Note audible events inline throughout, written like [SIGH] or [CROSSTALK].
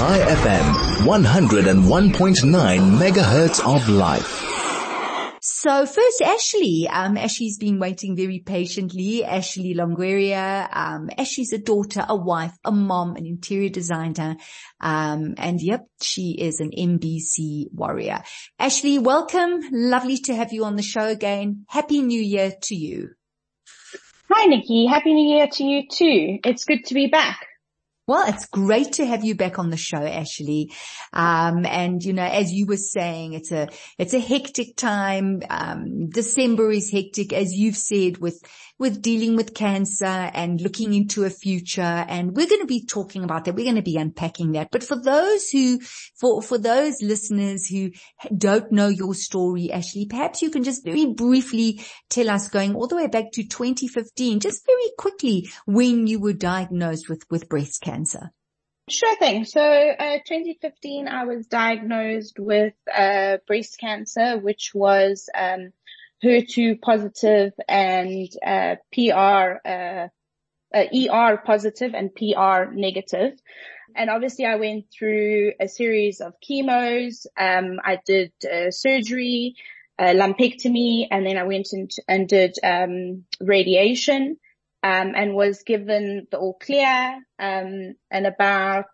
Chai FM, 101.9 megahertz of life. So first, Ashley. Um, Ashley's been waiting very patiently. Ashley Longueira. Um, Ashley's a daughter, a wife, a mom, an interior designer. Um, and yep, she is an MBC warrior. Ashley, welcome. Lovely to have you on the show again. Happy New Year to you. Hi, Nikki. Happy New Year to you too. It's good to be back. Well, it's great to have you back on the show, Ashley. Um, and you know, as you were saying, it's a, it's a hectic time. Um, December is hectic, as you've said, with, with dealing with cancer and looking into a future. And we're going to be talking about that. We're going to be unpacking that. But for those who, for, for those listeners who don't know your story, Ashley, perhaps you can just very briefly tell us going all the way back to 2015, just very quickly when you were diagnosed with, with breast cancer? Sure thing. So, uh, 2015, I was diagnosed with uh, breast cancer, which was um, HER2 positive and uh, PR, uh, uh, ER positive and PR negative. And obviously, I went through a series of chemos. Um, I did uh, surgery, lumpectomy, and then I went into, and did um, radiation um, and was given the all clear. Um, and about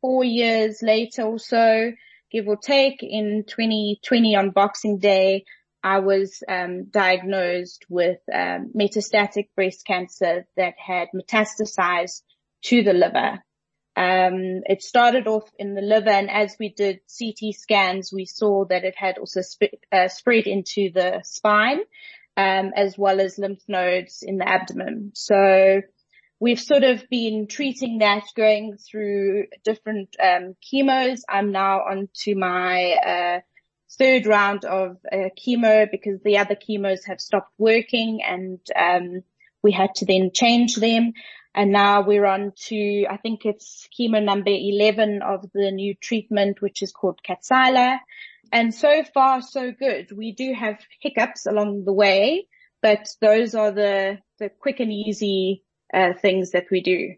four years later or so, give or take, in 2020 on Boxing Day, I was um, diagnosed with um, metastatic breast cancer that had metastasized to the liver. Um, it started off in the liver, and as we did CT scans, we saw that it had also sp- uh, spread into the spine um, as well as lymph nodes in the abdomen. So we've sort of been treating that going through different um, chemos. I'm now on to my uh, third round of uh, chemo because the other chemos have stopped working and um, we had to then change them. And now we're on to, I think it's chemo number 11 of the new treatment, which is called Kadcyla. And so far, so good. We do have hiccups along the way, but those are the, the quick and easy uh, things that we do.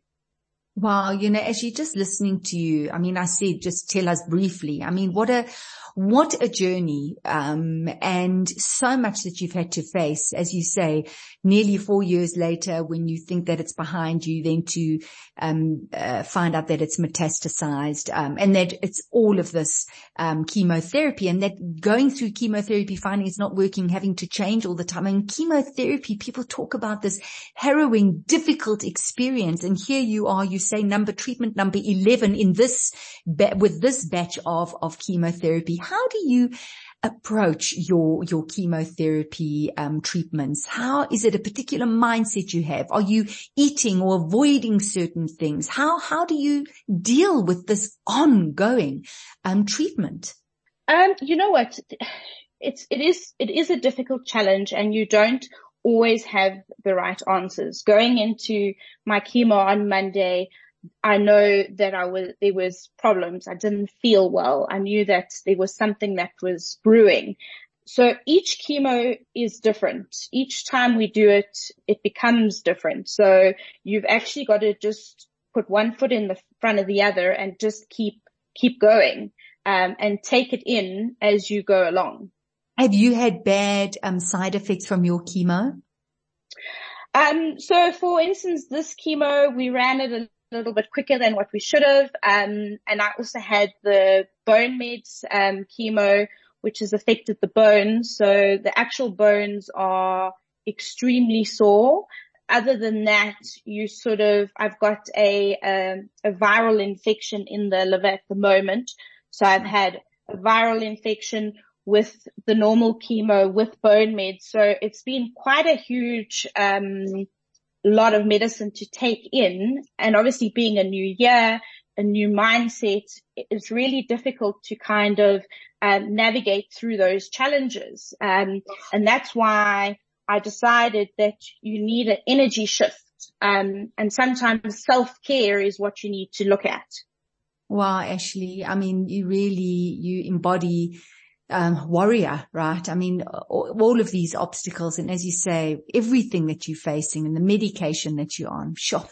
Wow. You know, as you're just listening to you, I mean, I said, just tell us briefly. I mean, what a, what a journey, um, and so much that you've had to face, as you say, nearly four years later, when you think that it's behind you, then to um, uh, find out that it's metastasized, um, and that it's all of this um, chemotherapy, and that going through chemotherapy, finding it's not working, having to change all the time. And chemotherapy, people talk about this harrowing, difficult experience, and here you are, you say number treatment number eleven in this with this batch of of chemotherapy how do you approach your your chemotherapy um, treatments? How is it a particular mindset you have? Are you eating or avoiding certain things? How how do you deal with this ongoing um, treatment? Um, you know what? It's it is it is a difficult challenge, and you don't always have the right answers. Going into my chemo on Monday, I know that I was, there was problems. I didn't feel well. I knew that there was something that was brewing. So each chemo is different. Each time we do it, it becomes different. So you've actually got to just put one foot in the front of the other and just keep, keep going, um, and take it in as you go along. Have you had bad, um, side effects from your chemo? Um, so for instance, this chemo, we ran it a a little bit quicker than what we should have. Um, and I also had the bone meds, um, chemo, which has affected the bones. So the actual bones are extremely sore. Other than that, you sort of, I've got a, um, a viral infection in the liver at the moment. So I've had a viral infection with the normal chemo with bone meds. So it's been quite a huge, um, lot of medicine to take in. And obviously being a new year, a new mindset, it's really difficult to kind of um, navigate through those challenges. Um, and that's why I decided that you need an energy shift. Um, and sometimes self-care is what you need to look at. Wow, Ashley. I mean, you really, you embody um, warrior, right? I mean, all of these obstacles. And as you say, everything that you're facing and the medication that you're on. Sure.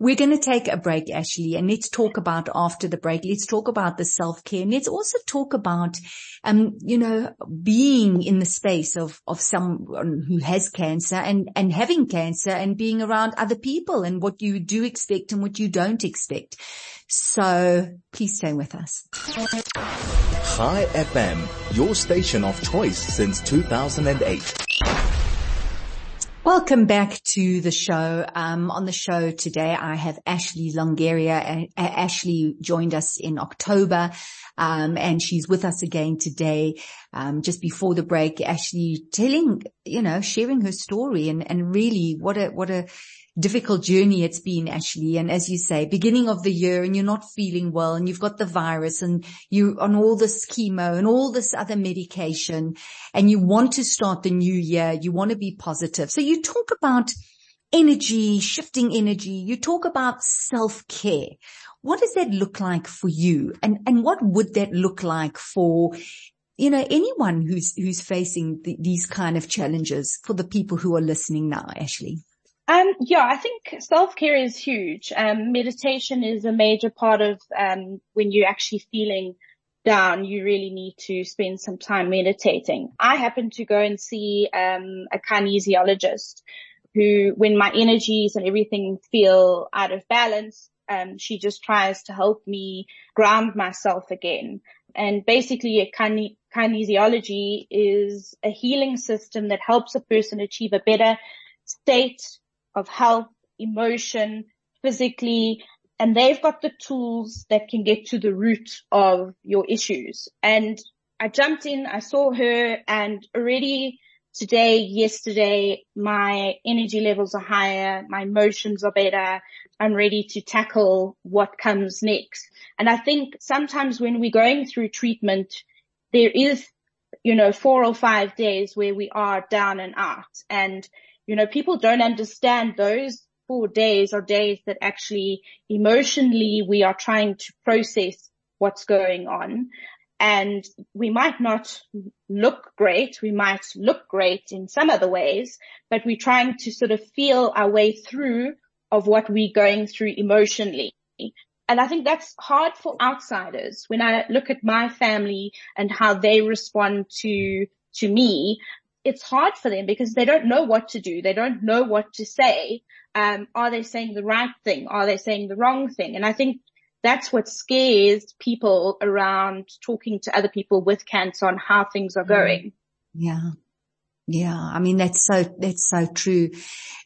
We're going to take a break, Ashley, and let's talk about after the break. Let's talk about the self-care and let's also talk about, um, you know, being in the space of, of someone who has cancer and, and having cancer and being around other people and what you do expect and what you don't expect. So please stay with us. Chai FM, your station of choice since 2008. Welcome back to the show. Um, on the show today, I have Ashley Longueira. Uh, Ashley joined us in October, um, and she's with us again today. Um, just before the break, Ashley telling, you know, sharing her story and, and really what a, what a difficult journey it's been Ashley. And as you say, beginning of the year and you're not feeling well and you've got the virus and you on all this chemo and all this other medication and you want to start the new year. You want to be positive. So you talk about energy, shifting energy. You talk about self-care. What does that look like for you? And, and what would that look like for you know, anyone who's, who's facing the, these kind of challenges for the people who are listening now, Ashley? Um, yeah, I think self-care is huge. Um, meditation is a major part of, um, when you're actually feeling down, you really need to spend some time meditating. I happen to go and see, um, a kinesiologist who, when my energies and everything feel out of balance, um, she just tries to help me ground myself again. And basically a kine- kinesiology is a healing system that helps a person achieve a better state of health, emotion, physically, and they've got the tools that can get to the root of your issues. And I jumped in, I saw her and already today, yesterday, my energy levels are higher, my emotions are better. I'm ready to tackle what comes next. And I think sometimes when we're going through treatment, there is, you know, four or five days where we are down and out and you know, people don't understand those four days are days that actually emotionally we are trying to process what's going on. And we might not look great. We might look great in some other ways, but we're trying to sort of feel our way through of what we're going through emotionally. And I think that's hard for outsiders. When I look at my family and how they respond to, to me, it's hard for them because they don't know what to do. They don't know what to say. Um, are they saying the right thing? Are they saying the wrong thing? And I think that's what scares people around talking to other people with cancer on how things are mm. going. Yeah. Yeah. I mean, that's so, that's so true.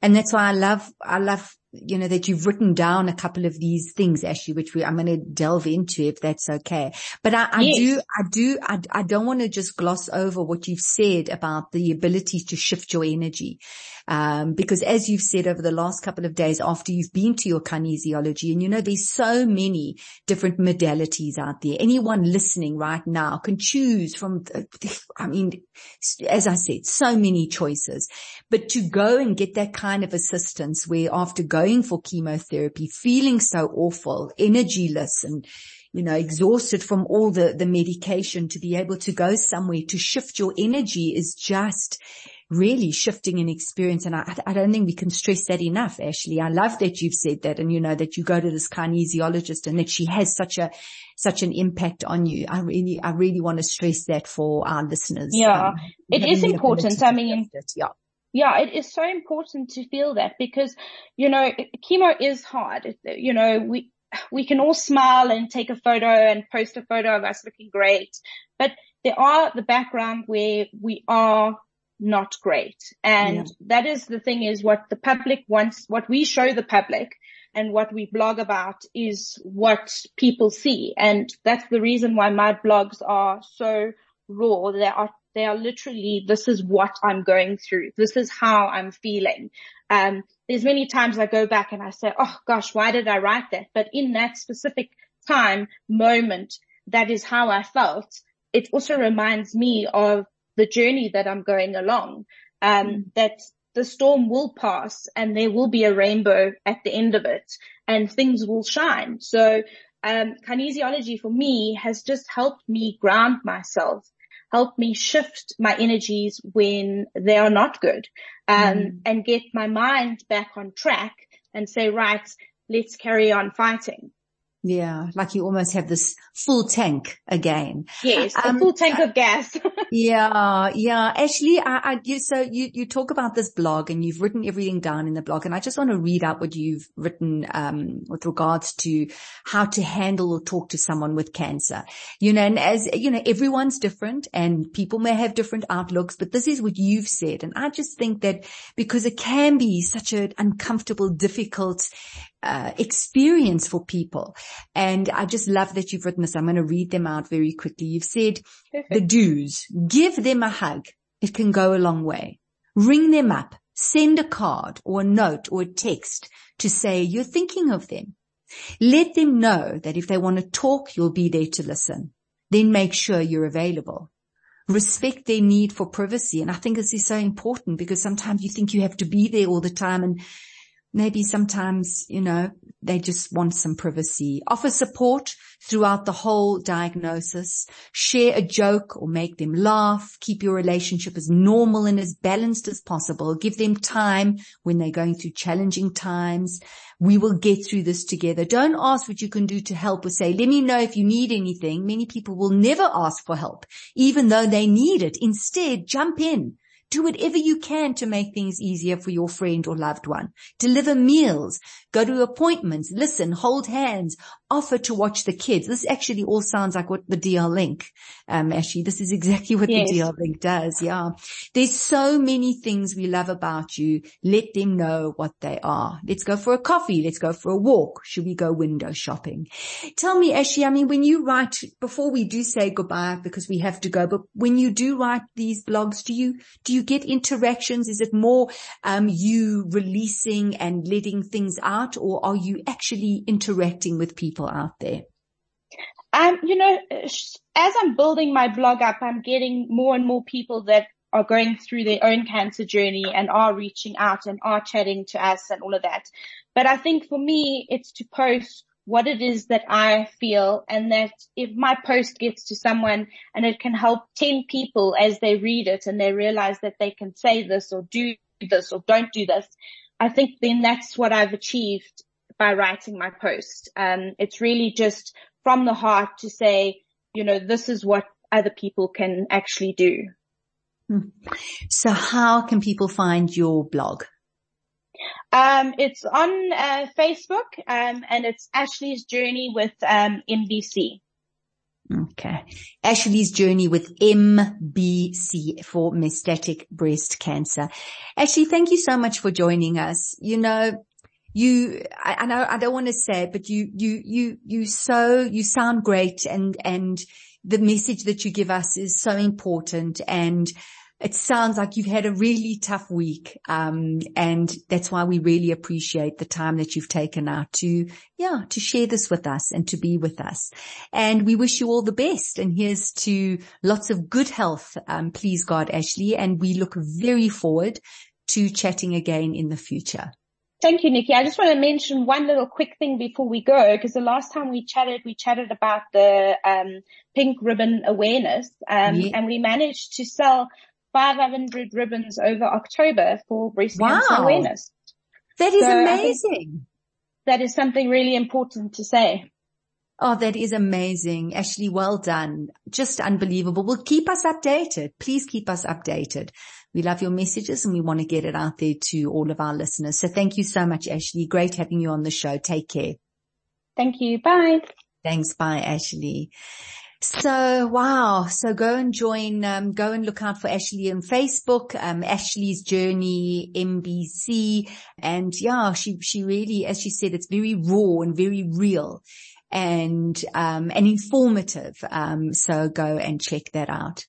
And that's why I love, I love you know, that you've written down a couple of these things, Ashley, which we, I'm going to delve into if that's okay. But I, I yes. do, I do, I, I don't want to just gloss over what you've said about the ability to shift your energy. Um, because as you've said over the last couple of days after you've been to your kinesiology and you know, there's so many different modalities out there. Anyone listening right now can choose from, I mean, as I said, so many choices, but to go and get that kind of assistance where after going for chemotherapy, feeling so awful, energyless and, you know, exhausted from all the, the medication to be able to go somewhere to shift your energy is just, really shifting an experience. And I, I don't think we can stress that enough, Ashley. I love that you've said that and you know that you go to this kinesiologist and that she has such a, such an impact on you. I really, I really want to stress that for our listeners. Yeah, um, it is important. I mean, yeah. Yeah, it is so important to feel that because, you know, chemo is hard. You know, we, we can all smile and take a photo and post a photo of us looking great, but there are the background where we are not great. And yeah. that is the thing is what the public wants, what we show the public and what we blog about is what people see. And that's the reason why my blogs are so raw. They are, they are literally, this is what I'm going through. This is how I'm feeling. Um, there's many times I go back and I say, Oh gosh, why did I write that? But in that specific time, moment, that is how I felt. It also reminds me of the journey that I'm going along, um, mm. that the storm will pass and there will be a rainbow at the end of it and things will shine. So, um, kinesiology for me has just helped me ground myself. help me shift my energies when they are not good, um, mm. and get my mind back on track and say, right, let's carry on fighting. Yeah, like you almost have this full tank again. Yes, a um, full tank of gas. [LAUGHS] yeah, yeah. Ashley, I, I, you, so you, you talk about this blog and you've written everything down in the blog and I just want to read out what you've written, um, with regards to how to handle or talk to someone with cancer. You know, and as, you know, everyone's different and people may have different outlooks, but this is what you've said. And I just think that because it can be such an uncomfortable, difficult, uh, experience for people. And I just love that you've written this. I'm going to read them out very quickly. You've said Perfect. the do's, give them a hug. It can go a long way. Ring them up, send a card or a note or a text to say you're thinking of them. Let them know that if they want to talk, you'll be there to listen. Then make sure you're available respect their need for privacy. And I think this is so important because sometimes you think you have to be there all the time and maybe sometimes, you know, they just want some privacy. Offer support throughout the whole diagnosis. Share a joke or make them laugh. Keep your relationship as normal and as balanced as possible. Give them time when they're going through challenging times. We will get through this together. Don't ask what you can do to help or say, let me know if you need anything. Many people will never ask for help, even though they need it. Instead, jump in do whatever you can to make things easier for your friend or loved one. Deliver meals, go to appointments, listen, hold hands, offer to watch the kids. This actually all sounds like what the DL Link, um, Ashley, this is exactly what yes. the DL Link does. Yeah. There's so many things we love about you. Let them know what they are. Let's go for a coffee. Let's go for a walk. Should we go window shopping? Tell me, Ashley, I mean, when you write, before we do say goodbye because we have to go, but when you do write these blogs, do you, do you you get interactions? Is it more um, you releasing and letting things out, or are you actually interacting with people out there? Um, you know, as I'm building my blog up, I'm getting more and more people that are going through their own cancer journey and are reaching out and are chatting to us and all of that. But I think for me, it's to post what it is that I feel and that if my post gets to someone and it can help 10 people as they read it and they realize that they can say this or do this or don't do this, I think then that's what I've achieved by writing my post. Um, it's really just from the heart to say, you know, this is what other people can actually do. Hmm. So how can people find your blog? Um, it's on uh, Facebook, um, and it's Ashley's Journey with um, MBC. Okay. Ashley's journey with MBC for metastatic breast cancer. Ashley, thank you so much for joining us. You know, you, I, I know I don't want to say it, but you, you, you, you so, you sound great and, and the message that you give us is so important and it sounds like you've had a really tough week. Um, and that's why we really appreciate the time that you've taken out to, yeah, to share this with us and to be with us. And we wish you all the best. And here's to lots of good health. Um, please God, Ashley. And we look very forward to chatting again in the future. Thank you, Nikki. I just want to mention one little quick thing before we go, because the last time we chatted, we chatted about the um, pink ribbon awareness, um, yeah. and we managed to sell 500 ribbons over October for breast wow. cancer awareness. That is so amazing. That is something really important to say. Oh, that is amazing. Ashley, well done. Just unbelievable. Well, keep us updated. Please keep us updated. We love your messages and we want to get it out there to all of our listeners. So thank you so much, Ashley. Great having you on the show. Take care. Thank you. Bye. Thanks. Bye, Ashley. So wow. So go and join, um, go and look out for Ashley on Facebook, um, Ashley's Journey MBC. And yeah, she, she really, as she said, it's very raw and very real and, um, and informative. Um, so go and check that out.